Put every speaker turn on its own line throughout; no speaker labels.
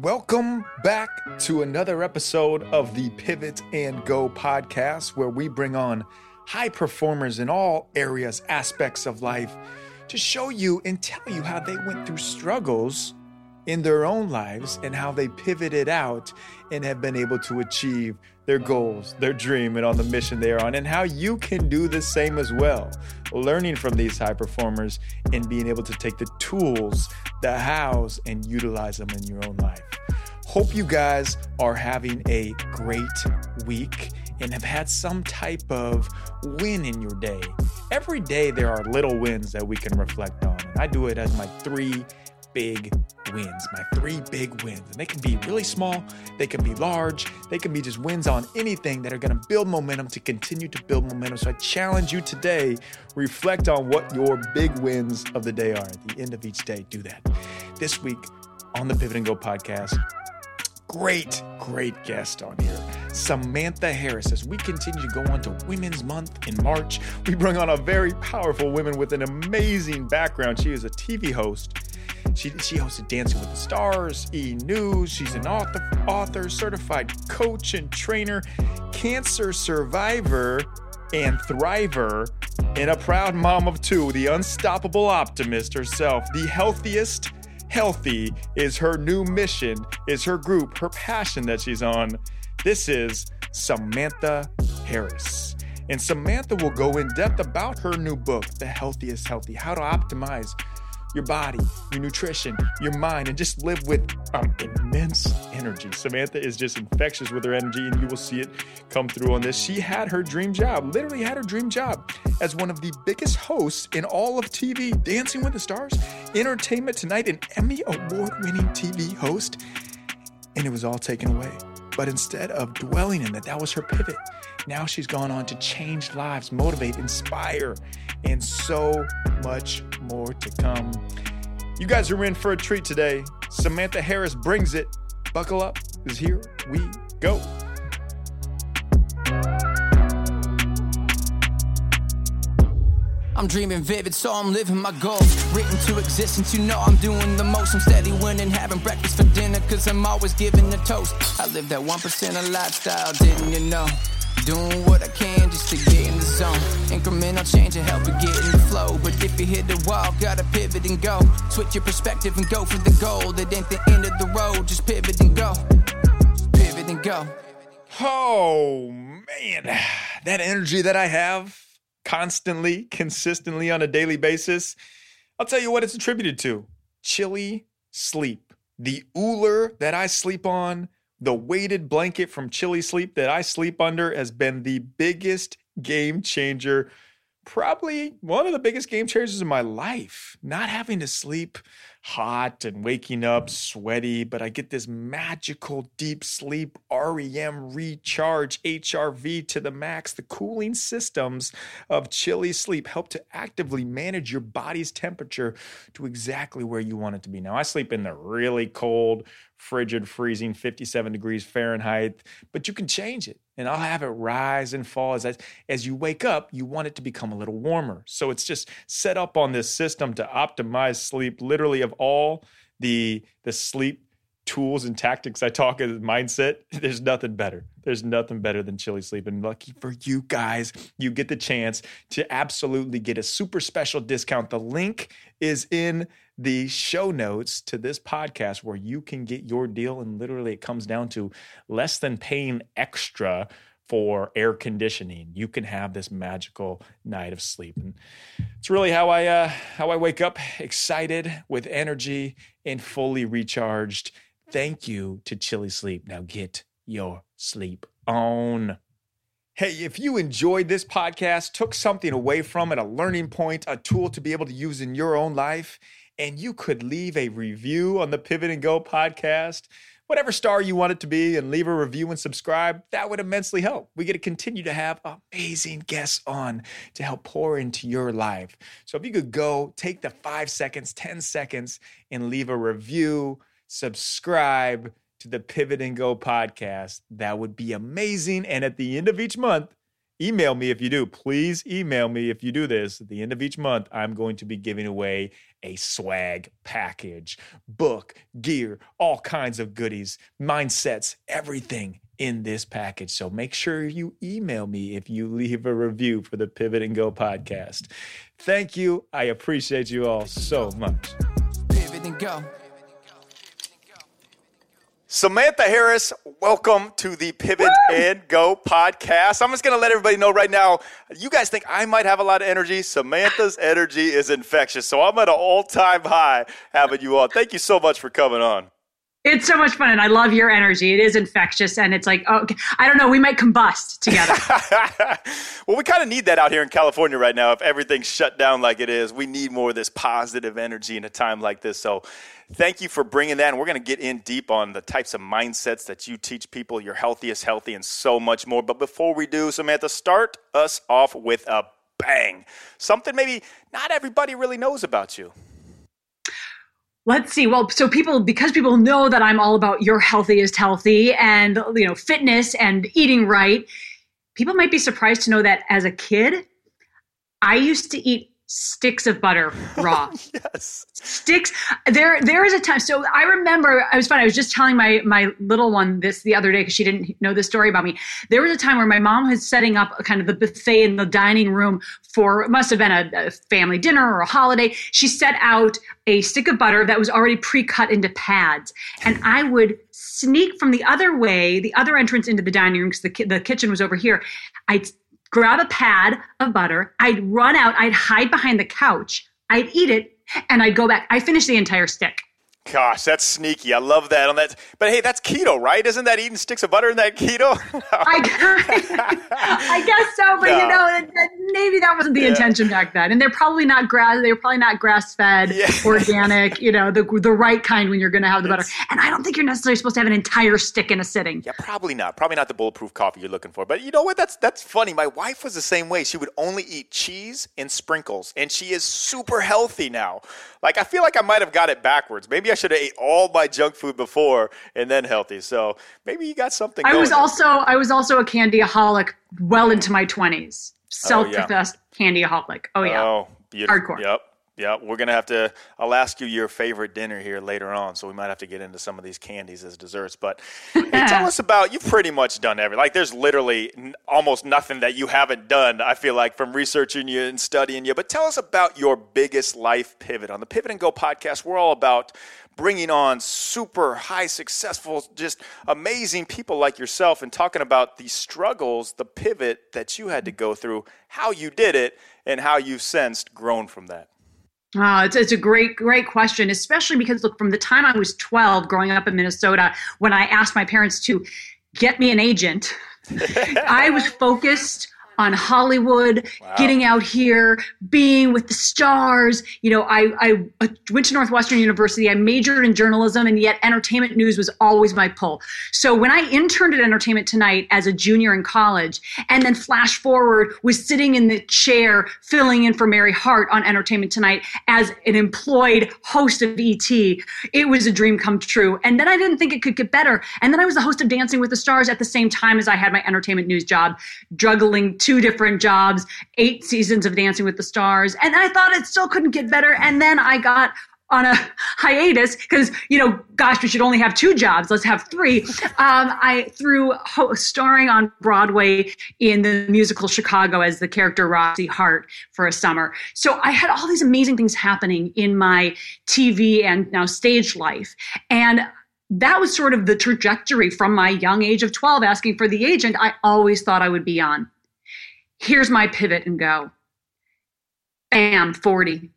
Welcome back to another episode of the Pivot and Go podcast, where we bring on high performers in all areas, aspects of life to show you and tell you how they went through struggles in their own lives and how they pivoted out and have been able to achieve their goals, their dream, and on the mission they are on, and how you can do the same as well. Learning from these high performers and being able to take the tools, the hows, and utilize them in your own life. Hope you guys are having a great week and have had some type of win in your day. Every day, there are little wins that we can reflect on. And I do it as my three big wins, my three big wins. And they can be really small, they can be large, they can be just wins on anything that are going to build momentum to continue to build momentum. So I challenge you today, reflect on what your big wins of the day are. At the end of each day, do that. This week on the Pivot and Go podcast, great, great guest on here. Samantha Harris. As we continue to go on to Women's Month in March, we bring on a very powerful woman with an amazing background. She is a TV host she, she hosted Dancing with the Stars, E News. She's an author, author, certified coach and trainer, cancer survivor, and thriver, and a proud mom of two, the unstoppable optimist herself, the healthiest. Healthy is her new mission, is her group, her passion that she's on. This is Samantha Harris. And Samantha will go in depth about her new book, The Healthiest Healthy How to Optimize your body, your nutrition, your mind, and just live with um, immense energy. Samantha is just infectious with her energy, and you will see it come through on this. She had her dream job, literally had her dream job as one of the biggest hosts in all of TV, Dancing with the Stars, Entertainment Tonight, an Emmy award winning TV host. And it was all taken away. But instead of dwelling in that, that was her pivot. Now she's gone on to change lives, motivate, inspire, and so much more to come. You guys are in for a treat today. Samantha Harris brings it. Buckle up, because here we go.
I'm dreaming vivid, so I'm living my goals. Written to existence, you know I'm doing the most. I'm steady winning, having breakfast for dinner, cause I'm always giving a toast. I live that 1% of lifestyle, didn't you know? Doing what I can just to get in the zone. Incremental change to help you get in the flow. But if you hit the wall, gotta pivot and go. Switch your perspective and go for the goal. That ain't the end of the road, just pivot and go. Pivot and go.
Oh, man. That energy that I have constantly, consistently on a daily basis, I'll tell you what it's attributed to chili sleep. The Ooler that I sleep on the weighted blanket from Chili Sleep that I sleep under has been the biggest game changer, probably one of the biggest game changers in my life. Not having to sleep hot and waking up sweaty, but I get this magical deep sleep, REM recharge, HRV to the max. The cooling systems of Chili Sleep help to actively manage your body's temperature to exactly where you want it to be. Now, I sleep in the really cold, frigid, freezing 57 degrees Fahrenheit, but you can change it and I'll have it rise and fall as as you wake up. You want it to become a little warmer, so it's just set up on this system to optimize sleep. Literally, of all the the sleep tools and tactics I talk as mindset, there's nothing better. There's nothing better than Chili Sleep. And lucky for you guys, you get the chance to absolutely get a super special discount. The link is in the show notes to this podcast where you can get your deal. And literally, it comes down to less than paying extra for air conditioning. You can have this magical night of sleep. And it's really how I uh, how I wake up excited with energy and fully recharged. Thank you to Chili Sleep. Now get your sleep on. Hey, if you enjoyed this podcast, took something away from it, a learning point, a tool to be able to use in your own life, and you could leave a review on the Pivot and Go podcast, whatever star you want it to be, and leave a review and subscribe, that would immensely help. We get to continue to have amazing guests on to help pour into your life. So if you could go, take the five seconds, 10 seconds, and leave a review, subscribe to the Pivot and Go podcast, that would be amazing. And at the end of each month, email me if you do. Please email me if you do this. At the end of each month, I'm going to be giving away a swag package, book, gear, all kinds of goodies, mindsets, everything in this package. So make sure you email me if you leave a review for the Pivot and Go podcast. Thank you. I appreciate you all so much.
Pivot and go.
Samantha Harris, welcome to the Pivot Woo! and Go podcast. I'm just going to let everybody know right now. You guys think I might have a lot of energy. Samantha's energy is infectious. So I'm at an all time high having you on. Thank you so much for coming on.
It's so much fun, and I love your energy. It is infectious, and it's like, oh, I don't know, we might combust together.
well, we kind of need that out here in California right now. If everything's shut down like it is, we need more of this positive energy in a time like this. So, thank you for bringing that. And we're going to get in deep on the types of mindsets that you teach people, your healthiest healthy, and so much more. But before we do, Samantha, start us off with a bang. Something maybe not everybody really knows about you.
Let's see. Well, so people, because people know that I'm all about your healthiest healthy and, you know, fitness and eating right, people might be surprised to know that as a kid, I used to eat sticks of butter raw.
yes.
Sticks. There there is a time. So I remember I was fun. I was just telling my my little one this the other day because she didn't know the story about me. There was a time where my mom was setting up kind of the buffet in the dining room for it must have been a, a family dinner or a holiday. She set out a stick of butter that was already pre-cut into pads. And I would sneak from the other way, the other entrance into the dining room because the, ki- the kitchen was over here. I'd grab a pad of butter. I'd run out. I'd hide behind the couch. I'd eat it and I'd go back. I finished the entire stick.
Gosh, that's sneaky. I love that on that. But hey, that's keto, right? Isn't that eating sticks of butter in that keto?
I, I, guess so, but no. you know, maybe that wasn't the yeah. intention back then. And they're probably not grass. They're probably not grass fed, yeah. organic. You know, the the right kind when you're going to have the it's, butter. And I don't think you're necessarily supposed to have an entire stick in a sitting.
Yeah, probably not. Probably not the bulletproof coffee you're looking for. But you know what? That's that's funny. My wife was the same way. She would only eat cheese and sprinkles, and she is super healthy now. Like I feel like I might have got it backwards. Maybe I should have ate all my junk food before and then healthy. So maybe you got something.
I was there. also I was also a candyaholic well into my twenties. Self-professed oh, yeah. candyaholic. Oh yeah. Oh, beautiful. Hardcore.
Yep. Yeah, we're gonna have to. I'll ask you your favorite dinner here later on, so we might have to get into some of these candies as desserts. But hey, tell us about. You've pretty much done everything. Like, there's literally n- almost nothing that you haven't done. I feel like from researching you and studying you. But tell us about your biggest life pivot on the Pivot and Go podcast. We're all about bringing on super high, successful, just amazing people like yourself, and talking about the struggles, the pivot that you had to go through, how you did it, and how you've since grown from that.
Oh, it's, it's a great, great question, especially because look, from the time I was 12 growing up in Minnesota, when I asked my parents to get me an agent, I was focused on Hollywood, wow. getting out here, being with the stars. You know, I, I went to Northwestern University. I majored in journalism, and yet entertainment news was always my pull. So when I interned at Entertainment Tonight as a junior in college, and then flash forward, was sitting in the chair filling in for Mary Hart on Entertainment Tonight as an employed host of ET, it was a dream come true. And then I didn't think it could get better. And then I was the host of Dancing with the Stars at the same time as I had my entertainment news job, juggling two different jobs, eight seasons of Dancing with the Stars. And I thought it still couldn't get better. And then I got on a hiatus because you know gosh we should only have two jobs let's have three um, i through starring on broadway in the musical chicago as the character roxy hart for a summer so i had all these amazing things happening in my tv and now stage life and that was sort of the trajectory from my young age of 12 asking for the agent i always thought i would be on here's my pivot and go. Bam, 40.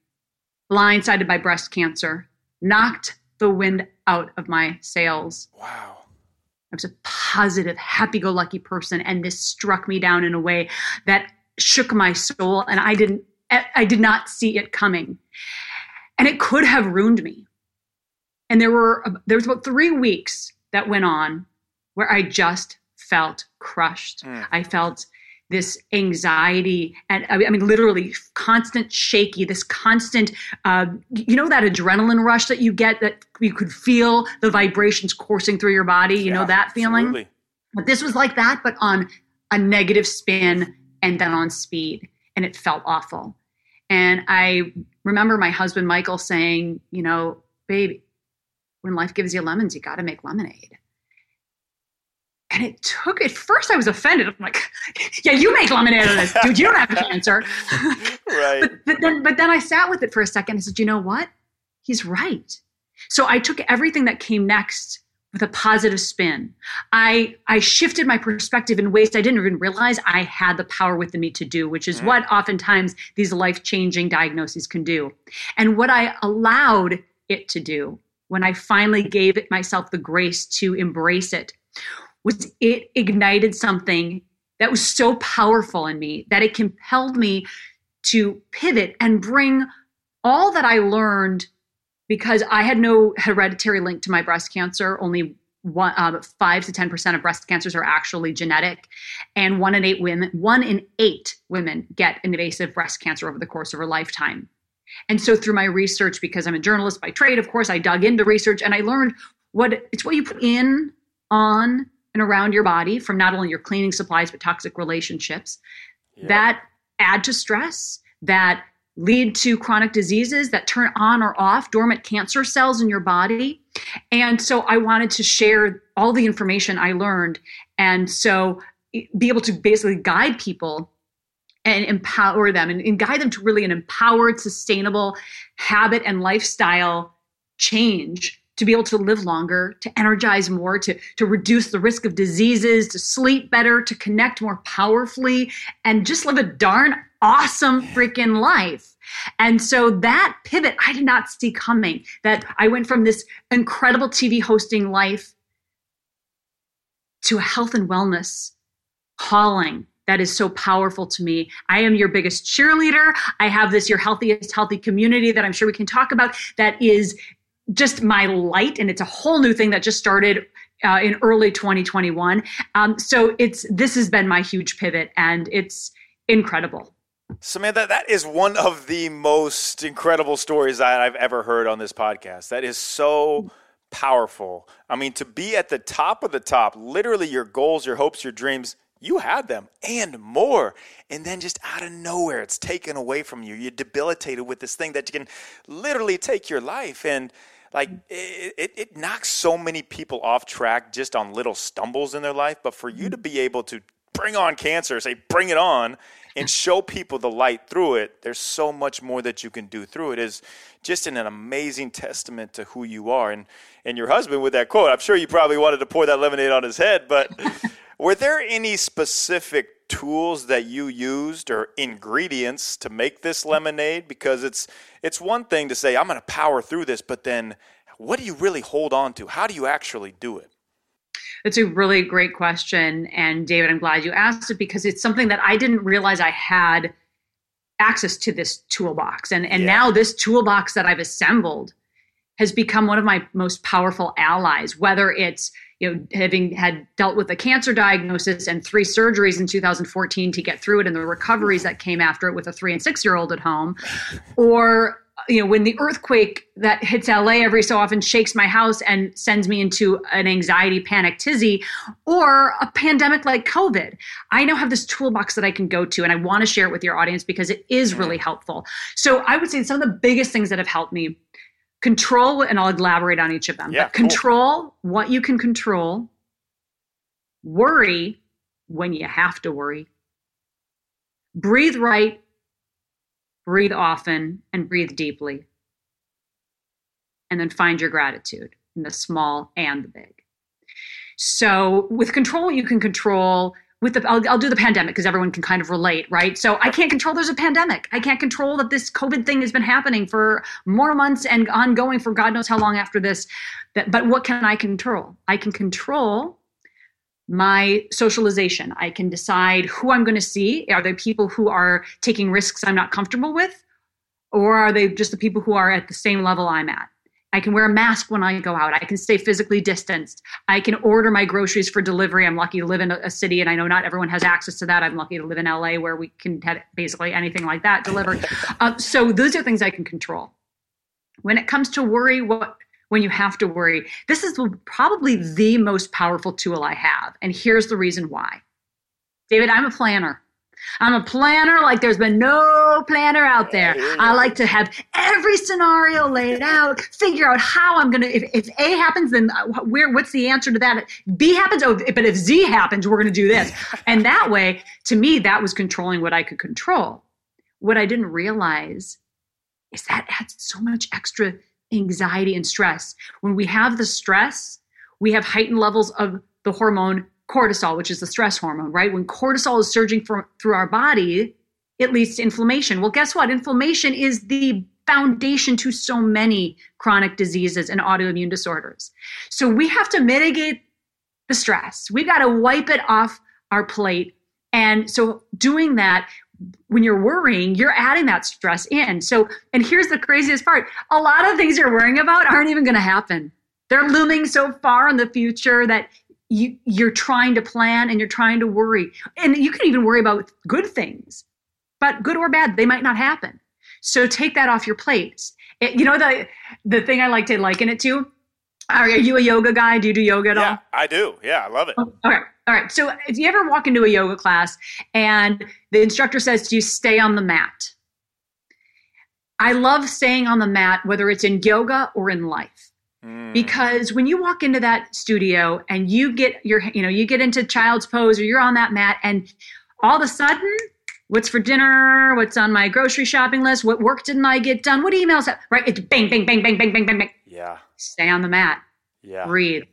Blindsided by breast cancer. Knocked the wind out of my sails.
Wow.
I was a positive, happy go lucky person, and this struck me down in a way that shook my soul, and I didn't, I did not see it coming. And it could have ruined me. And there were, there was about three weeks that went on where I just felt crushed. Mm. I felt this anxiety and I mean literally constant shaky, this constant, uh, you know, that adrenaline rush that you get that you could feel the vibrations coursing through your body. You yeah, know that feeling. Absolutely. But this was like that, but on a negative spin and then on speed. And it felt awful. And I remember my husband, Michael, saying, you know, babe, when life gives you lemons, you got to make lemonade. And it took, at first I was offended. I'm like, yeah, you make lemonade out of this, dude. You don't have cancer.
right.
but, but, then, but then I sat with it for a second. I said, you know what? He's right. So I took everything that came next with a positive spin. I I shifted my perspective in ways I didn't even realize I had the power within me to do, which is mm. what oftentimes these life-changing diagnoses can do. And what I allowed it to do when I finally gave it myself the grace to embrace it was it ignited something that was so powerful in me that it compelled me to pivot and bring all that I learned because I had no hereditary link to my breast cancer. Only one, uh, five to ten percent of breast cancers are actually genetic, and one in eight women, one in eight women get invasive breast cancer over the course of her lifetime. And so, through my research, because I'm a journalist by trade, of course, I dug into research and I learned what it's what you put in, on, and around your body from not only your cleaning supplies but toxic relationships yeah. that add to stress, that lead to chronic diseases that turn on or off dormant cancer cells in your body. And so I wanted to share all the information I learned. And so be able to basically guide people and empower them and, and guide them to really an empowered, sustainable habit and lifestyle change to be able to live longer, to energize more, to, to reduce the risk of diseases, to sleep better, to connect more powerfully, and just live a darn awesome freaking life. And so that pivot I did not see coming. That I went from this incredible TV hosting life to a health and wellness calling that is so powerful to me. I am your biggest cheerleader. I have this your healthiest healthy community that I'm sure we can talk about that is just my light and it's a whole new thing that just started uh, in early 2021 um, so it's this has been my huge pivot and it's incredible
samantha that is one of the most incredible stories that i've ever heard on this podcast that is so powerful i mean to be at the top of the top literally your goals your hopes your dreams you had them and more. And then just out of nowhere, it's taken away from you. You're debilitated with this thing that you can literally take your life. And like it, it, it, knocks so many people off track just on little stumbles in their life. But for you to mm-hmm. be able to bring on cancer, say bring it on, and show people the light through it, there's so much more that you can do through it. Is just an, an amazing testament to who you are. And and your husband with that quote, I'm sure you probably wanted to pour that lemonade on his head, but were there any specific tools that you used or ingredients to make this lemonade? Because it's it's one thing to say I'm going to power through this but then what do you really hold on to? How do you actually do it?
It's a really great question and David I'm glad you asked it because it's something that I didn't realize I had access to this toolbox. And and yeah. now this toolbox that I've assembled has become one of my most powerful allies whether it's you know, having had dealt with a cancer diagnosis and three surgeries in 2014 to get through it and the recoveries that came after it with a three and six year old at home, or you know, when the earthquake that hits LA every so often shakes my house and sends me into an anxiety panic tizzy, or a pandemic like COVID, I now have this toolbox that I can go to and I want to share it with your audience because it is really helpful. So I would say some of the biggest things that have helped me control and i'll elaborate on each of them
yeah,
but control cool. what you can control worry when you have to worry breathe right breathe often and breathe deeply and then find your gratitude in the small and the big so with control you can control with the I'll, I'll do the pandemic because everyone can kind of relate right? So i can't control there's a pandemic. I can't control that this covid thing has been happening for more months and ongoing for god knows how long after this. That, but what can i control? I can control my socialization. I can decide who i'm going to see. Are they people who are taking risks i'm not comfortable with? Or are they just the people who are at the same level i'm at I can wear a mask when I go out. I can stay physically distanced. I can order my groceries for delivery. I'm lucky to live in a, city, and I know not everyone has access to that. I'm lucky to live in LA where we can have basically anything like that delivered. uh, so those are things I can control. When it comes to worry, what when you have to worry, this is probably the most powerful tool I have, and here's the reason why. David, I'm a planner. I'm a planner like there's been no planner out there. I like to have every scenario laid out, figure out how I'm going to, if, if A happens, then uh, where, what's the answer to that? B happens, oh, but if Z happens, we're going to do this. And that way, to me, that was controlling what I could control. What I didn't realize is that adds so much extra anxiety and stress. When we have the stress, we have heightened levels of the hormone cortisol, which is the stress hormone, right? When cortisol is surging for, through our body, it leads to inflammation. Well, guess what? Inflammation is the foundation to so many chronic diseases and autoimmune disorders. So we have to mitigate the stress. We've got to wipe it off our plate. And so doing that, when you're worrying, you're adding that stress in. So, and here's the craziest part a lot of things you're worrying about aren't even going to happen. They're looming so far in the future that you you're trying to plan and you're trying to worry. And you can even worry about good things but good or bad they might not happen. So take that off your plate it, you know the the thing i like to liken it to are you a yoga guy? Do you do yoga at all?
yeah,
all
i do. Yeah i love it.
Oh, okay. All right. So if you ever walk into a yoga class and the instructor says to you stay on the mat? I love staying on the mat whether it's in yoga or in life Mm. Because when you walk into that studio and you get your, you know, you get into child's pose or you're on that mat and all of a sudden, what's for dinner? What's on my grocery shopping list? What work didn't I get done? What emails? Have, right? It's bang, bang, bang, bang, bang, bang, bang, bang.
Yeah.
Stay on the mat.
Yeah.
Breathe.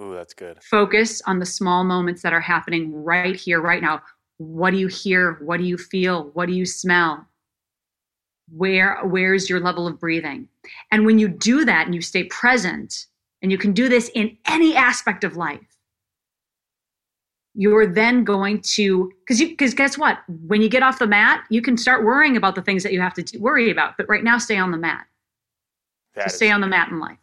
Ooh, that's good.
Focus on the small moments that are happening right here, right now. What do you hear? What do you feel? What do you smell? Where where's your level of breathing? And when you do that and you stay present and you can do this in any aspect of life you're then going to because you because guess what? When you get off the mat you can start worrying about the things that you have to worry about. But right now stay on the mat. That stay on the mat in life.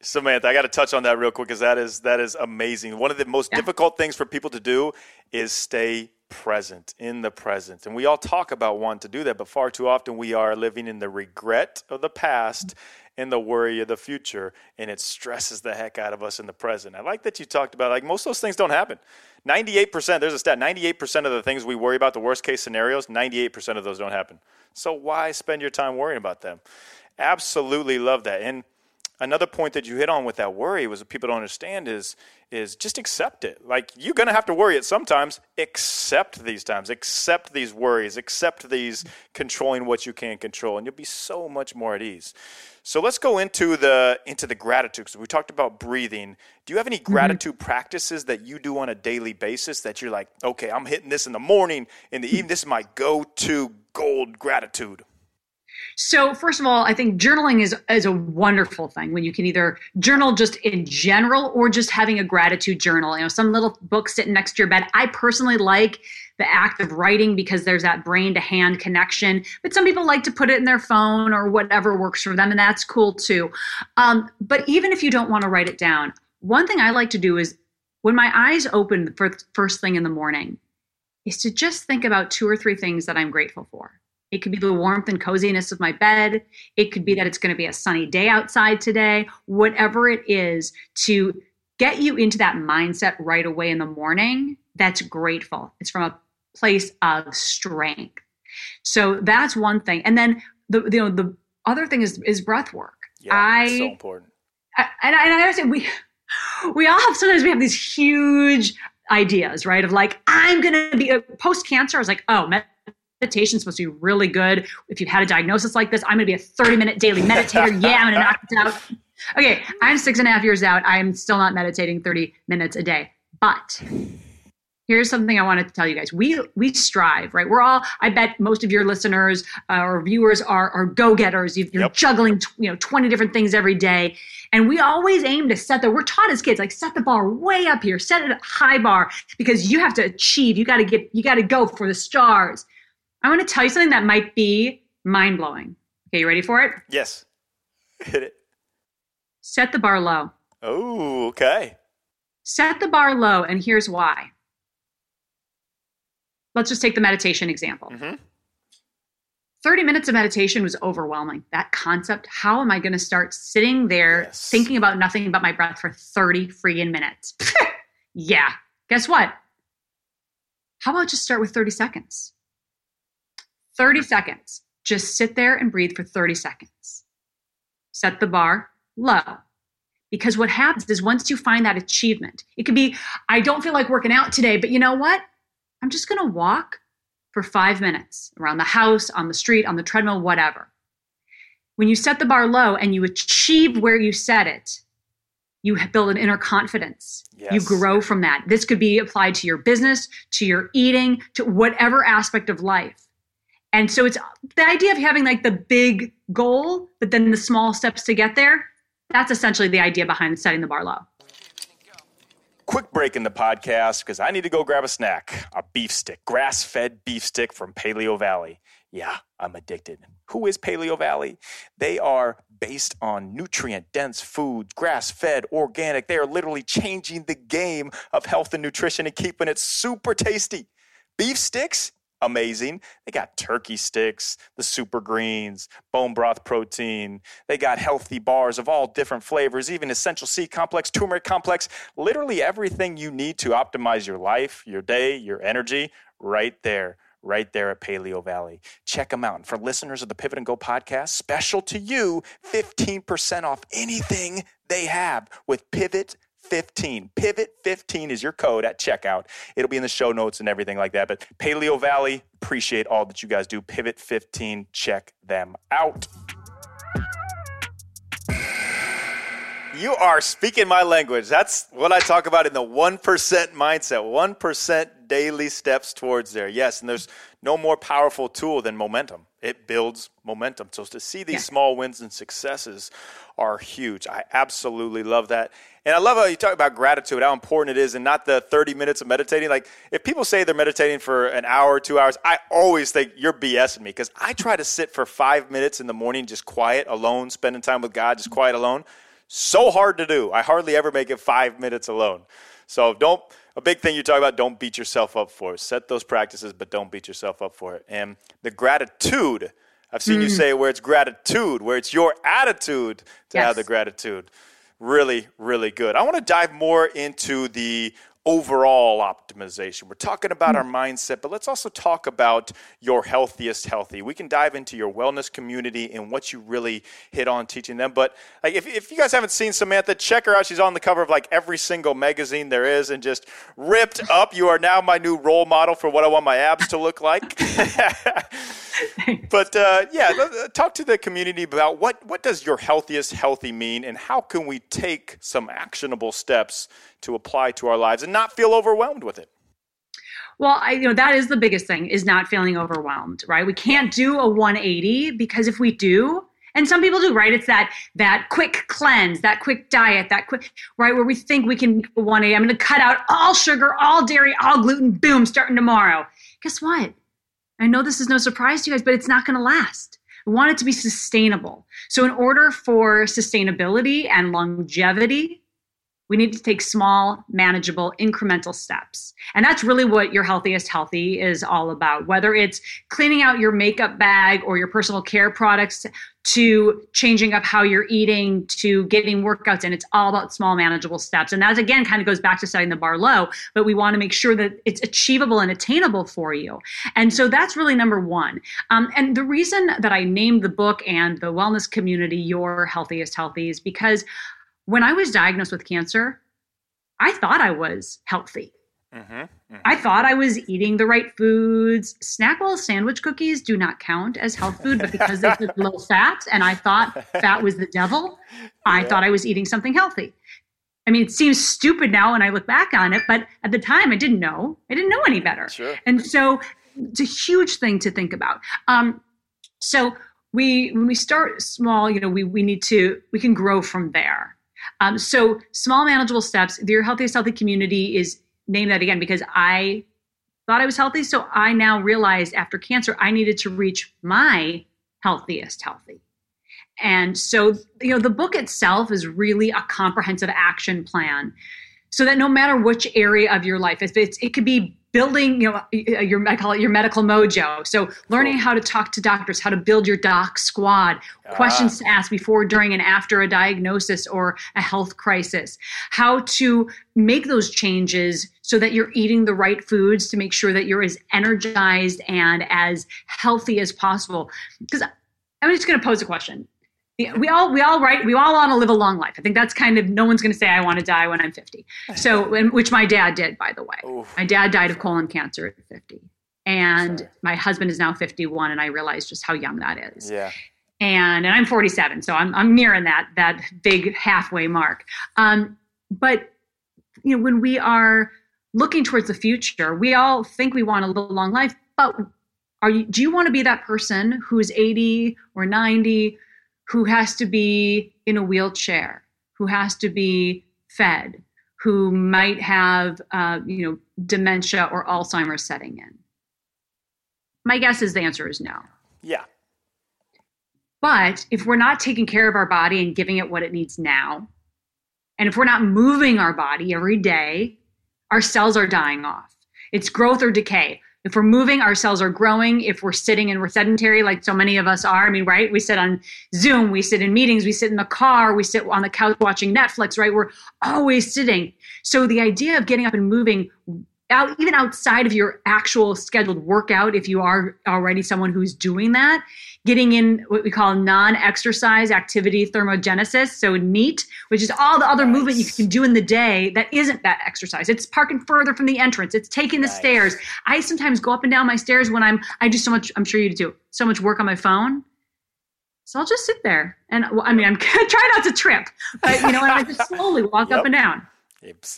Samantha, I got to touch on that real quick because that is that is amazing. One of the most yeah. difficult things for people to do is stay present, in the present. And we all talk about wanting to do that, but far too often we are living in the regret of the past and the worry of the future, and it stresses the heck out of us in the present. I like that you talked about like most of those things don't happen. 98%, there's a stat, 98% of the things we worry about, the worst case scenarios, 98% of those don't happen. So why spend your time worrying about them? Absolutely love that. And another point that you hit on with that worry was what people don't understand is is just accept it. Like you're going to have to worry it sometimes. Accept these times. Accept these worries. Accept these controlling what you can control, and you'll be so much more at ease. So let's go into the into the gratitude. So we talked about breathing. Do you have any mm-hmm. gratitude mm-hmm. practices that you do on a daily basis that you're like, okay, I'm hitting this in the morning, in the evening. This is my go-to gold gratitude.
So first of all, I think journaling is is a wonderful thing when you can either journal just in general or just having a gratitude journal. You know, some little book sitting next to your bed. I personally like the act of writing because there's that brain to hand connection. But some people like to put it in their phone or whatever works for them, and that's cool too. Um, but even if you don't want to write it down, one thing I like to do is when my eyes open the first thing in the morning, is to just think about two or three things that I'm grateful for. It could be the warmth and coziness of my bed. It could be that it's going to be a sunny day outside today. Whatever it is to get you into that mindset right away in the morning, that's grateful. It's from a place of strength. So that's one thing. And then the you know the other thing is is breath work.
Yeah, I, so important.
I, and, I, and I understand we we all have sometimes we have these huge ideas, right? Of like I'm going to be post cancer. I was like, oh, meditation is supposed to be really good. If you've had a diagnosis like this, I'm going to be a 30 minute daily meditator. yeah, I'm going to knock it out. Okay, I'm six and a half years out. I'm still not meditating 30 minutes a day. But here's something I wanted to tell you guys. We we strive, right? We're all. I bet most of your listeners uh, or viewers are are go getters. You're yep. juggling, you know, 20 different things every day, and we always aim to set the. We're taught as kids like set the bar way up here, set it a high bar because you have to achieve. You got to get. You got to go for the stars. I want to tell you something that might be mind blowing. Okay, you ready for it?
Yes. Hit it.
Set the bar low.
Oh, okay.
Set the bar low, and here's why. Let's just take the meditation example. Mm-hmm. 30 minutes of meditation was overwhelming. That concept, how am I going to start sitting there yes. thinking about nothing but my breath for 30 freaking minutes? yeah. Guess what? How about just start with 30 seconds? 30 seconds. Just sit there and breathe for 30 seconds. Set the bar low. Because what happens is once you find that achievement, it could be, I don't feel like working out today, but you know what? I'm just going to walk for five minutes around the house, on the street, on the treadmill, whatever. When you set the bar low and you achieve where you set it, you build an inner confidence. Yes. You grow from that. This could be applied to your business, to your eating, to whatever aspect of life. And so it's the idea of having like the big goal, but then the small steps to get there. That's essentially the idea behind setting the bar low.
Quick break in the podcast because I need to go grab a snack a beef stick, grass fed beef stick from Paleovalley. Yeah, I'm addicted. Who is Paleovalley? They are based on nutrient dense foods, grass fed, organic. They are literally changing the game of health and nutrition and keeping it super tasty. Beef sticks? Amazing. They got turkey sticks, the super greens, bone broth protein. They got healthy bars of all different flavors, even essential C complex, turmeric complex, literally everything you need to optimize your life, your day, your energy, right there. Right there at Paleovalley. Check them out. And for listeners of the Pivot and Go podcast, special to you, 15% off anything they have with Pivot 15. Pivot 15 is your code at checkout. It'll be in the show notes and everything like that. But Paleovalley, appreciate all that you guys do. Pivot 15, check them out. You are speaking my language. That's what I talk about in the 1% mindset. 1% daily steps towards there. Yes, and there's no more powerful tool than momentum. It builds momentum. So to see these yeah. small wins and successes are huge. I absolutely love that. And I love how you talk about gratitude, how important it is, and not the 30 minutes of meditating. Like, if people say they're meditating for an hour, two hours, I always think you're BSing me because I try to sit for five minutes in the morning, just quiet, alone, spending time with God, just quiet, alone. So hard to do. I hardly ever make it five minutes alone. So don't, a big thing you talk about, don't beat yourself up for it. Set those practices, but don't beat yourself up for it. And the gratitude, I've seen mm. you say where it's gratitude, where it's your attitude to yes. have the gratitude really, really good. I want to dive more into the overall optimization. We're talking about hmm. our mindset, but let's also talk about your healthiest healthy. We can dive into your wellness community and what you really hit on teaching them. But like if, if you guys haven't seen Samantha, check her out. She's on the cover of like every single magazine there is and just ripped up. You are now my new role model for what I want my abs to look like. but uh, yeah, talk to the community about what what does your healthiest healthy mean, and how can we take some actionable steps to apply to our lives and not feel overwhelmed with it.
Well, I, you know that is the biggest thing is not feeling overwhelmed, right? We can't do a 180 because if we do, and some people do, right? It's that that quick cleanse, that quick diet, that quick right where we think we can 180. I'm going to cut out all sugar, all dairy, all gluten. Boom, starting tomorrow. Guess what? I know this is no surprise to you guys, but it's not going to last. We want it to be sustainable. So, in order for sustainability and longevity, we need to take small, manageable, incremental steps. And that's really what your healthiest healthy is all about. Whether it's cleaning out your makeup bag or your personal care products to changing up how you're eating to getting workouts in, it's all about small, manageable steps. And that again kind of goes back to setting the bar low, but we want to make sure that it's achievable and attainable for you. And so that's really number one. Um, and the reason that I named the book and the wellness community Your Healthiest Healthy is because when I was diagnosed with cancer, I thought I was healthy. Mm-hmm, mm-hmm. I thought I was eating the right foods. Snapple sandwich cookies do not count as health food, but because they're low fat, and I thought fat was the devil, I yeah. thought I was eating something healthy. I mean, it seems stupid now when I look back on it, but at the time I didn't know. I didn't know any better.
Sure.
And so it's a huge thing to think about. Um, so we when we start small, you know, we we need to we can grow from there. Um, so small manageable steps. Your healthiest healthy community is named that again because I thought I was healthy. So I now realized after cancer, I needed to reach my healthiest healthy. And so, you know, the book itself is really a comprehensive action plan so that no matter which area of your life, if it's, it could be building you know your i call it your medical mojo. So learning cool. how to talk to doctors how to build your doc squad. Ah. questions to ask before during and after a diagnosis or a health crisis. How to make those changes so that you're eating the right foods to make sure that you're as energized and as healthy as possible. Because i'm just going to pose a question we all we all right we all want to live a long life. I think that's kind of no one's going to say i want to die when i'm 50 so which my dad did by the way. Oof. my dad died of colon cancer at 50 and Sorry. my husband is now 51 and i realize just how young that is.
Yeah.
And, and i'm 47 so i'm, I'm nearing that that big halfway mark. Um, but you know when we are looking towards the future we all think we want to live a long life but are you do you want to be that person who's 80 or 90 who has to be in a wheelchair, who has to be fed, who might have, uh, you know, dementia or Alzheimer's setting in? My guess is the answer is no.
Yeah.
But if we're not taking care of our body and giving it what it needs now, and if we're not moving our body every day, our cells are dying off. It's growth or decay if we're moving our cells are growing. If we're sitting and we're sedentary like so many of us are i mean right? We sit on zoom we sit in meetings we sit in the car we sit on the couch watching netflix right? We're always sitting. So the idea of getting up and moving out even outside of your actual scheduled workout if you are already someone who's doing that getting in what we call non-exercise activity thermogenesis so neat which is all the other nice. movement you can do in the day that isn't that exercise it's parking further from the entrance it's taking the nice. stairs i sometimes go up and down my stairs when i'm i do so much i'm sure you do so much work on my phone so I'll just sit there, and I mean, I'm trying not to trip, but you know, and I just slowly walk yep. up and down.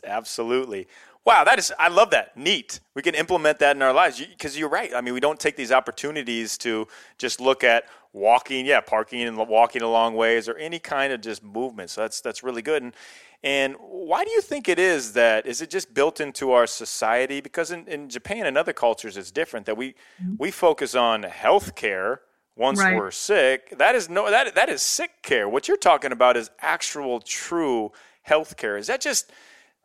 Absolutely. Wow, that is, I love that. Neat. We can implement that in our lives because you're right. I mean, we don't take these opportunities to just look at walking, yeah, parking and walking a long ways or any kind of just movement. So that's, that's really good. And, and why do you think it is that, is it just built into our society? Because in, in Japan and other cultures, it's different that we, mm-hmm. we focus on health care once right. we're sick. That is no, that, that is sick care. What you're talking about is actual true health care. Is that just,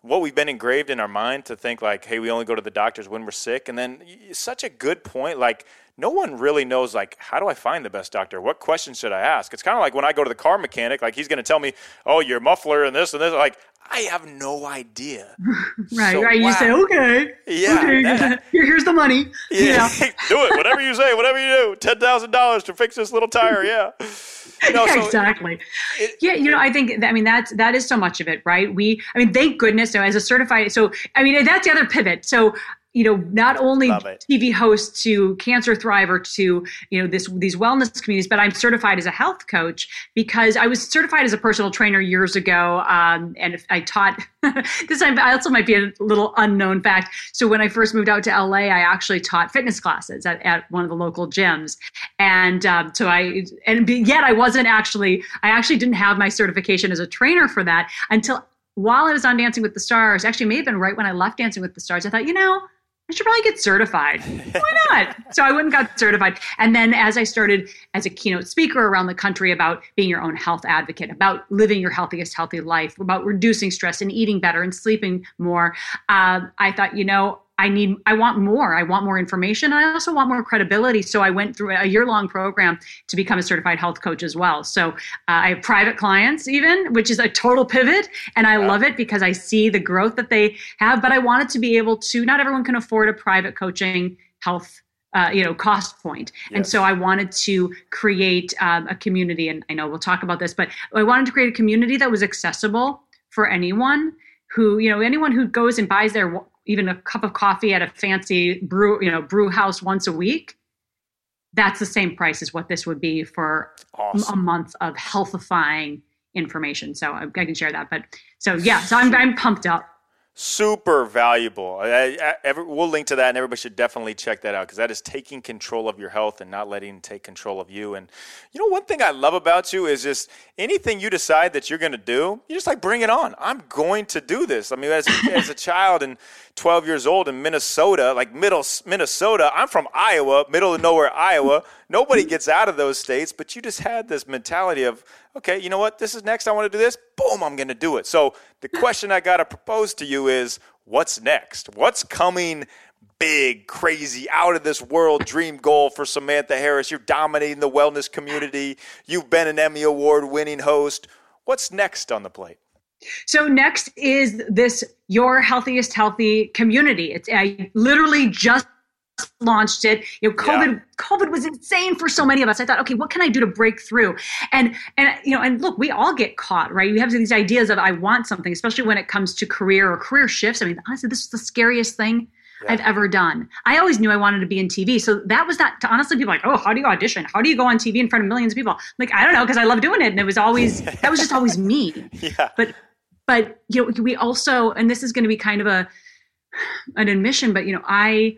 what we've been engraved in our mind to think like, hey, we only go to the doctors when we're sick. And then such a good point. Like, no one really knows like how do I find the best doctor? What questions should I ask? It's kind of like when I go to the car mechanic, like he's going to tell me, "Oh, your muffler and this and this." Like I have no idea.
right, so, right. Wow. You say, "Okay,
yeah,
okay, that, here's the money."
Yeah, do it. Whatever you say, whatever you do. Ten thousand dollars to fix this little tire. Yeah.
No, so exactly. It, yeah, you know, I think I mean that's that is so much of it, right? We, I mean, thank goodness. So as a certified, so I mean that's the other pivot. So you know not only tv host to cancer thriver to you know this these wellness communities but i'm certified as a health coach because i was certified as a personal trainer years ago um, and i taught this I also might be a little unknown fact so when i first moved out to la i actually taught fitness classes at, at one of the local gyms and um, so i and yet i wasn't actually i actually didn't have my certification as a trainer for that until while I was on Dancing with the Stars, actually, may have been right when I left Dancing with the Stars. I thought, you know, I should probably get certified. Why not? so I went and got certified. And then as I started as a keynote speaker around the country about being your own health advocate, about living your healthiest healthy life, about reducing stress and eating better and sleeping more, uh, I thought, you know, I need, I want more. I want more information. I also want more credibility. So I went through a year long program to become a certified health coach as well. So uh, I have private clients, even, which is a total pivot. And I love it because I see the growth that they have. But I wanted to be able to, not everyone can afford a private coaching health uh, you know cost point yes. and so i wanted to create um, a community and i know we'll talk about this but i wanted to create a community that was accessible for anyone who you know anyone who goes and buys their even a cup of coffee at a fancy brew, you know, brew house once a week, that's the same price as what this would be for awesome. a month of healthifying information. So I, I, can share that. But so yeah, so I'm I'm pumped up
super valuable. I, I, every, we'll link to that, and everybody should definitely check that out because that is taking control of your health and not letting take control of you. And you know, one thing I love about you is just anything you decide that you're going to do, you just like bring it on. I'm going to do this. I mean, as, as a child and 12 years old in Minnesota, like middle Minnesota, I'm from Iowa, middle of nowhere, Iowa. Nobody gets out of those states, but you just had this mentality of okay, you know what? This is next. I want to do this. Boom, I'm going to do it. So the question I got to propose to you is what's next? What's coming big, crazy, out of this world dream goal for Samantha Harris. You're dominating the wellness community. You've been an Emmy Award winning host. What's next on the plate?
So next is this your healthiest healthy community. It's I literally just launched it. You know, COVID, yeah. COVID was insane for so many of us. I thought, okay, what can I do to break through? And and you know, and look, we all get caught, right? We have these ideas of I want something, especially when it comes to career or career shifts. I mean, honestly, this is the scariest thing yeah. I've ever done. I always knew I wanted to be in TV. So that was not, to honestly, people like, oh, how do you audition? How do you go on TV in front of millions of people? I'm like, I don't know, because I love doing it. And it was always, that was just always me.
yeah.
But, but, you know, we also, and this is going to be kind of a, an admission, but, you know, I,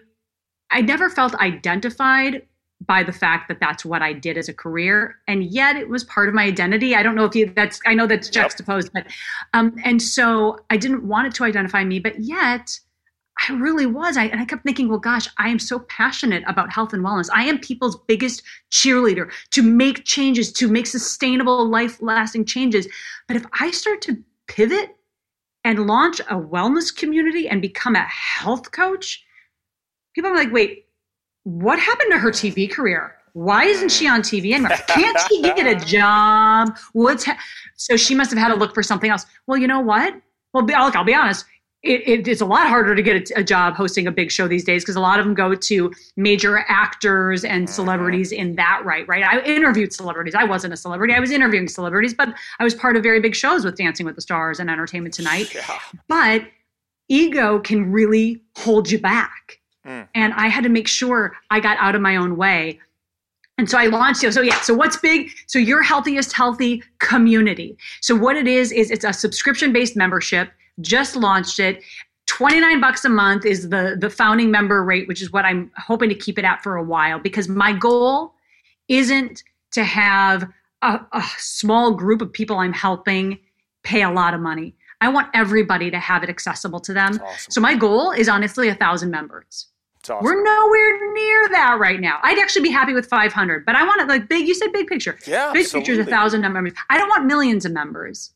I never felt identified by the fact that that's what I did as a career, and yet it was part of my identity. I don't know if you that's I know that's juxtaposed, yep. but um, and so I didn't want it to identify me, but yet I really was. I, and I kept thinking, well, gosh, I am so passionate about health and wellness. I am people's biggest cheerleader to make changes, to make sustainable, life lasting changes. But if I start to pivot and launch a wellness community and become a health coach, people are like, wait, what happened to her TV career? Why isn't she on TV anymore? Can't she get a job? What's ha-? so she must have had to look for something else. Well, you know what? Well, be, I'll, I'll be honest it, it, it's a lot harder to get a, a job hosting a big show these days because a lot of them go to major actors and mm-hmm. celebrities in that right right i interviewed celebrities i wasn't a celebrity i was interviewing celebrities but i was part of very big shows with dancing with the stars and entertainment tonight yeah. but ego can really hold you back. And i had to make sure i got out of my own way and so I launched, it. so yeah, so what's big? So your healthiest healthy community. So what it is, is it's a subscription based membership just launched it 29 bucks a month is the the founding member rate which is what i'm hoping to keep it at for a while because my goal isn't to have a, a small group of people i'm helping pay a lot of money i want everybody to have it accessible to them awesome. so my goal is honestly a thousand members Awesome. We're nowhere near that right now. I'd actually be happy with 500, but I want it like big. You said big picture.
Yeah,
big picture is a thousand members. I don't want millions of members.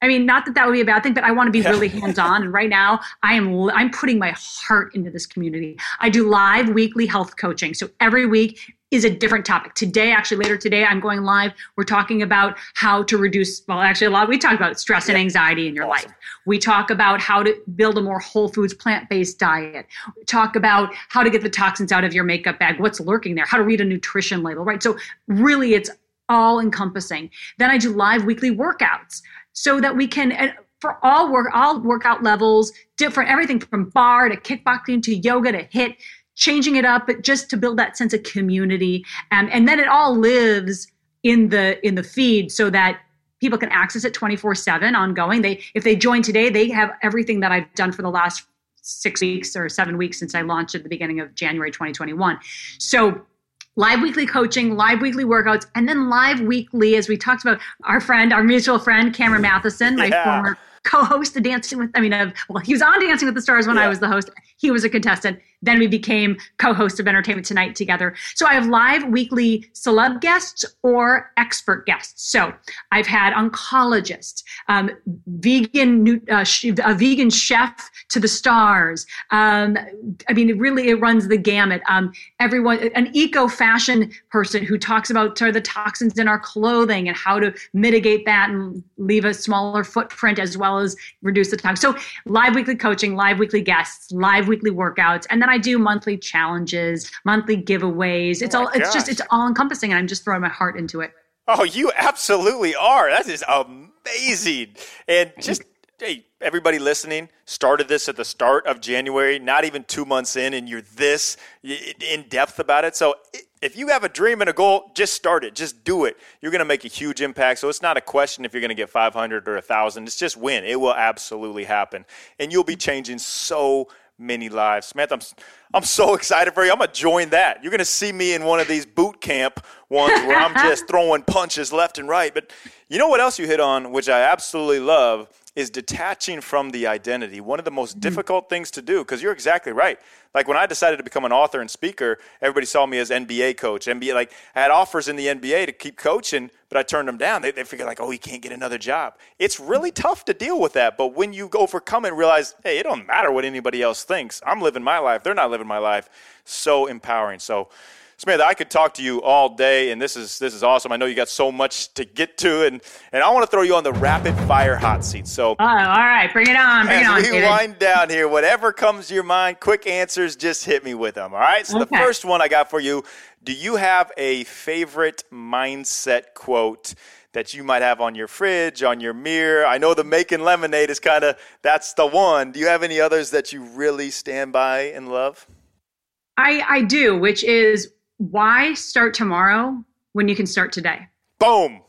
I mean, not that that would be a bad thing, but I want to be yeah. really hands on. And right now, I am I'm putting my heart into this community. I do live weekly health coaching, so every week is a different topic. Today, actually, later today, I'm going live. We're talking about how to reduce. Well, actually, a lot we talk about stress yeah. and anxiety in your awesome. life. We talk about how to build a more whole foods, plant based diet. We talk about how to get the toxins out of your makeup bag. What's lurking there? How to read a nutrition label. Right. So really, it's all encompassing. Then I do live weekly workouts so that we can for all work all workout levels different everything from barre to kickboxing to yoga to HIIT changing it up but just to build that sense of community. And and then it all lives in the in the feed so that people can access it 24 7 ongoing. They if they join today they have everything that i've done for the last six weeks or seven weeks since i launched at the beginning of january 2021 so live weekly coaching, live weekly workouts, and then live weekly, as we talked about, our friend, our mutual friend, Cameron Mathison, my yeah. former co-host of Dancing with, I mean, uh, well, he was on Dancing with the Stars when yeah. I was the host. He was a contestant. Then we became co-hosts of Entertainment Tonight together. So I have live weekly celeb guests or expert guests. So I've had oncologists, um, vegan, uh, a vegan chef to the stars. Um, I mean, it really it runs the gamut. Um, everyone, an eco fashion person who talks about sort of the toxins in our clothing and how to mitigate that and leave a smaller footprint as well as reduce the toxins. So live weekly coaching, live weekly guests, live weekly workouts, and then I do monthly challenges, monthly giveaways. It's oh all it's just it's all encompassing and I'm just throwing my heart into it.
Oh, you absolutely are. That is amazing. And just hey, everybody listening, started this at the start of January, not even 2 months in and you're this in depth about it. So if you have a dream and a goal, just start it. Just do it. You're going to make a huge impact. So it's not a question if you're going to get 500 or 1,000. It's just win. It will absolutely happen. And you'll be changing so many lives. Samantha, I'm, I'm so excited for you. I'm going to join that. You're going to see me in one of these boot camp ones where I'm just throwing punches left and right. But you know what else you hit on, which I absolutely love, is detaching from the identity. One of the most mm-hmm. difficult things to do, because you're exactly right. Like when I decided to become an author and speaker, everybody saw me as NBA coach. NBA, like I had offers in the NBA to keep coaching, but I turned them down. They, they figured like, oh, he can't get another job. It's really tough to deal with that. But when you overcome and realize, hey, it don't matter what anybody else thinks. I'm living my life. They're not living my life. So empowering. So Samantha, I could talk to you all day, and this is this is awesome. I know you got so much to get to, and and I want to throw you on the rapid fire hot seat. So,
oh, all right, bring it on, bring
it
on.
we
David.
wind down here, whatever comes to your mind, quick answers, just hit me with them. All right. So okay. the first one I got for you: Do you have a favorite mindset quote? That you might have on your fridge, on your mirror. I know the making lemonade is kind of that's the one. Do you have any others that you really stand by and love?
I, I do, which is why start tomorrow when you can start today?
Boom.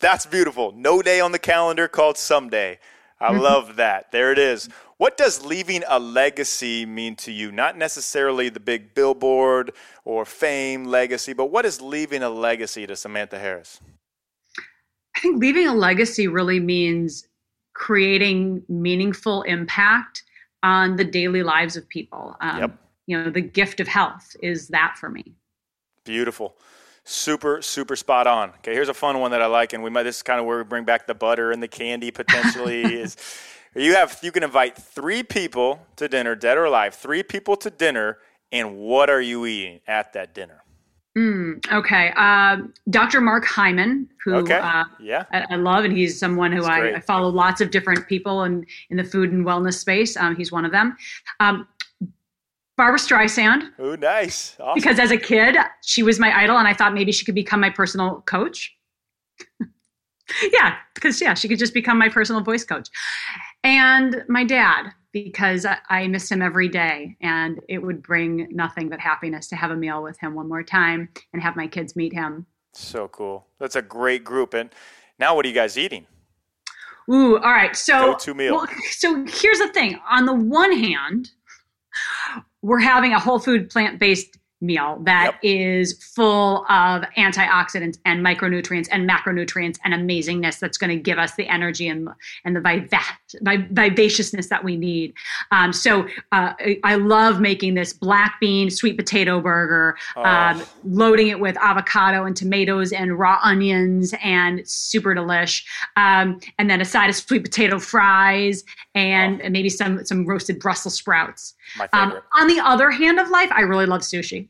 That's beautiful. No day on the calendar called someday. I mm-hmm. love that. There it is. What does leaving a legacy mean to you? Not necessarily the big billboard or fame legacy, but what is leaving a legacy to Samantha Harris?
I think leaving a legacy really means creating meaningful impact on the daily lives of people. Um, yep. You know, the gift of health is that for me.
Beautiful. Super, super spot on. Okay, here's a fun one that I like, and we might. This is kind of where we bring back the butter and the candy potentially. is you have you can invite three people to dinner, dead or alive, three people to dinner, and what are you eating at that dinner?
Mm, okay, uh, Dr. Mark Hyman, who
okay. uh, yeah.
I, I, love, and he's someone who I, I, follow lots of different people in, in the food and wellness space. Um, he's one of them. Um, Barbra Streisand.
Oh, nice.
Awesome. Because as a kid, she was my idol, and I thought maybe she could become my personal coach. yeah, because yeah, she could just become my personal voice coach. And my dad, because I, I miss him every day, and it would bring nothing but happiness to have a meal with him one more time and have my kids meet him.
So cool. That's a great group. And now, what are you guys eating?
Ooh, all right. So,
Go-to meal. Well,
so here's the thing. On the one hand, we're having a whole food plant based meal that yep. is full of antioxidants and micronutrients and macronutrients and amazingness that's going to give us the energy and and the vivaciousness that we need. Um, so uh, I love making this black bean sweet potato burger, oh. um, loading it with avocado and tomatoes and raw onions and super delish. Um, and then a side of sweet potato fries and, oh. and maybe some some roasted Brussels sprouts.
Um,
on the other hand of life, I really love sushi.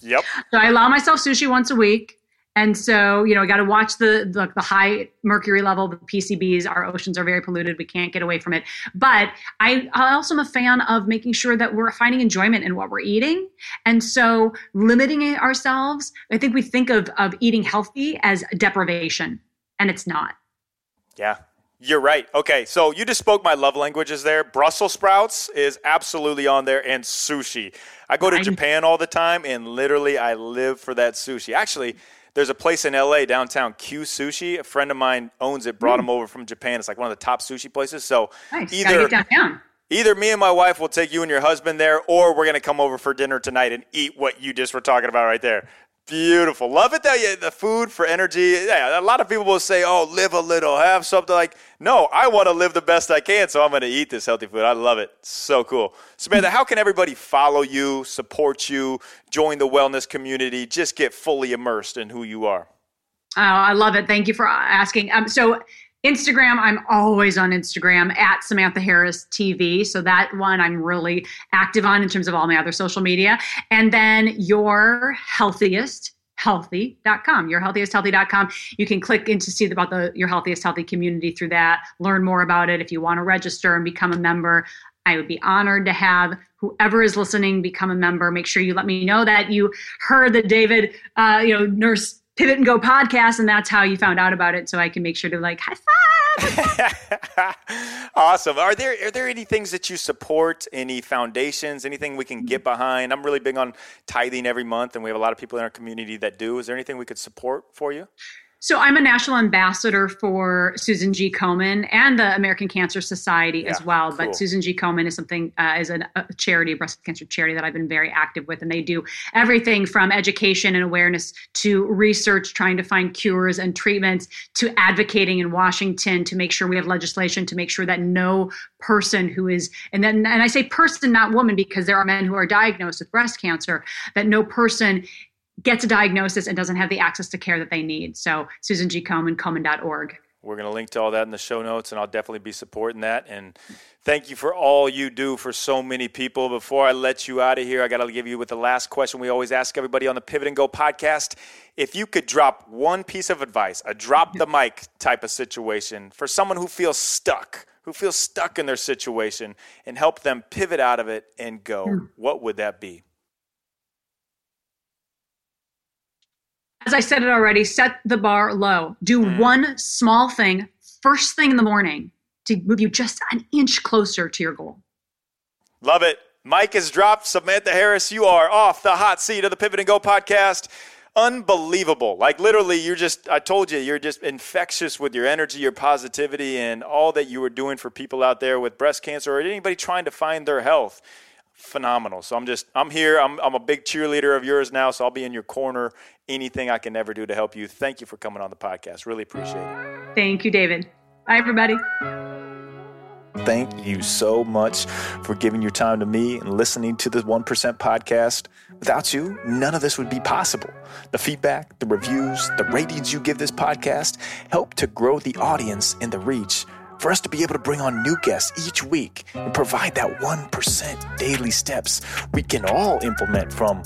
Yep.
So I allow myself sushi once a week. And so, you know, I got to watch the, the, the high mercury level, the PCBs. Our oceans are very polluted. We can't get away from it. But I, I also am a fan of making sure that we're finding enjoyment in what we're eating. And so, limiting ourselves, I think we think of of eating healthy as deprivation, and it's not.
Yeah, you're right. Okay, so you just spoke my love languages there. Brussels sprouts is absolutely on there, and sushi. I go to Japan all the time, and literally I live for that sushi. Actually, there's a place in LA downtown, Q Sushi. A friend of mine owns it. Brought mm. him over from Japan. It's like one of the top sushi places. So
nice. either
either me and my wife will take you and your husband there, or we're gonna come over for dinner tonight and eat what you just were talking about right there. Beautiful. Love it that the food for energy. Yeah, a lot of people will say, oh, live a little, have something like, no, I want to live the best I can, so I'm going to eat this healthy food. I love it. So cool. Samantha, how can everybody follow you, support you, join the wellness community, just get fully immersed in who you are?
Oh, I love it. Thank you for asking. Um, so Instagram, I'm always on Instagram at Samantha Harris TV. So that one I'm really active on in terms of all my other social media. And then your healthiest healthy.com your healthiest healthy.com you can click in to see about the your healthiest healthy community through that learn more about it if you want to register and become a member i would be honored to have whoever is listening become a member make sure you let me know that you heard the david uh, you know nurse Pivot and Go podcast, and that's how you found out about it. So I can make sure to like high
five. awesome. Are there are there any things that you support? Any foundations? Anything we can get behind? I'm really big on tithing every month, and we have a lot of people in our community that do. Is there anything we could support for you?
So I'm a national ambassador for Susan G. Komen and the American Cancer Society yeah, as well. Cool. But Susan G. Komen is something uh, is a, a charity, a breast cancer charity that I've been very active with, and they do everything from education and awareness to research, trying to find cures and treatments, to advocating in Washington to make sure we have legislation to make sure that no person who is and then and I say person, not woman, because there are men who are diagnosed with breast cancer, that no person gets a diagnosis and doesn't have the access to care that they need. So Susan G. Komen, Komen.org.
We're going to link to all that in the show notes, and I'll definitely be supporting that. And thank you for all you do for so many people. Before I let you out of here, I got to give you with the last question we always ask everybody on the Pivot and Go podcast. If you could drop one piece of advice, a drop the mic type of situation for someone who feels stuck, who feels stuck in their situation, and help them pivot out of it and go, mm. what would that be?
As I said it already, set the bar low. Do mm. one small thing first thing in the morning to move you just an inch closer to your goal.
Love it. Mike has dropped. Samantha Harris, you are off the hot seat of the Pivot and Go podcast. Unbelievable. Like literally, you're just, I told you, you're just infectious with your energy, your positivity, and all that you are doing for people out there with breast cancer or anybody trying to find their health phenomenal. So I'm just I'm here. I'm I'm a big cheerleader of yours now, so I'll be in your corner. Anything I can ever do to help you. Thank you for coming on the podcast. Really appreciate it.
Thank you, David. Bye everybody.
Thank you so much for giving your time to me and listening to the 1% podcast. Without you, none of this would be possible. The feedback, the reviews, the ratings you give this podcast help to grow the audience and the reach for us to be able to bring on new guests each week and provide that 1% daily steps we can all implement from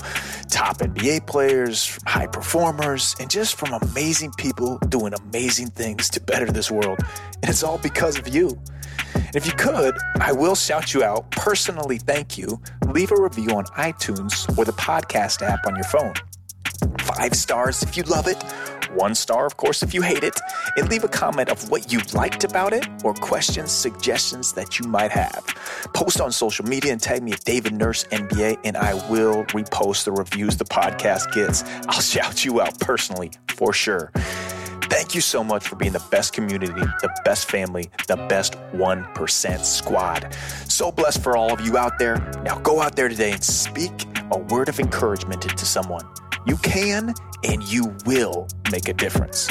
top NBA players, high performers, and just from amazing people doing amazing things to better this world. And it's all because of you. And if you could, I will shout you out, personally thank you. Leave a review on iTunes or the podcast app on your phone. Five stars if you love it one star, of course, if you hate it, and leave a comment of what you liked about it or questions, suggestions that you might have. Post on social media and tag me at David Nurse NBA, and I will repost the reviews the podcast gets. I'll shout you out personally for sure. Thank you so much for being the best community, the best family, the best 1% squad. So blessed for all of you out there. Now go out there today and speak a word of encouragement to someone. You can and you will make a difference.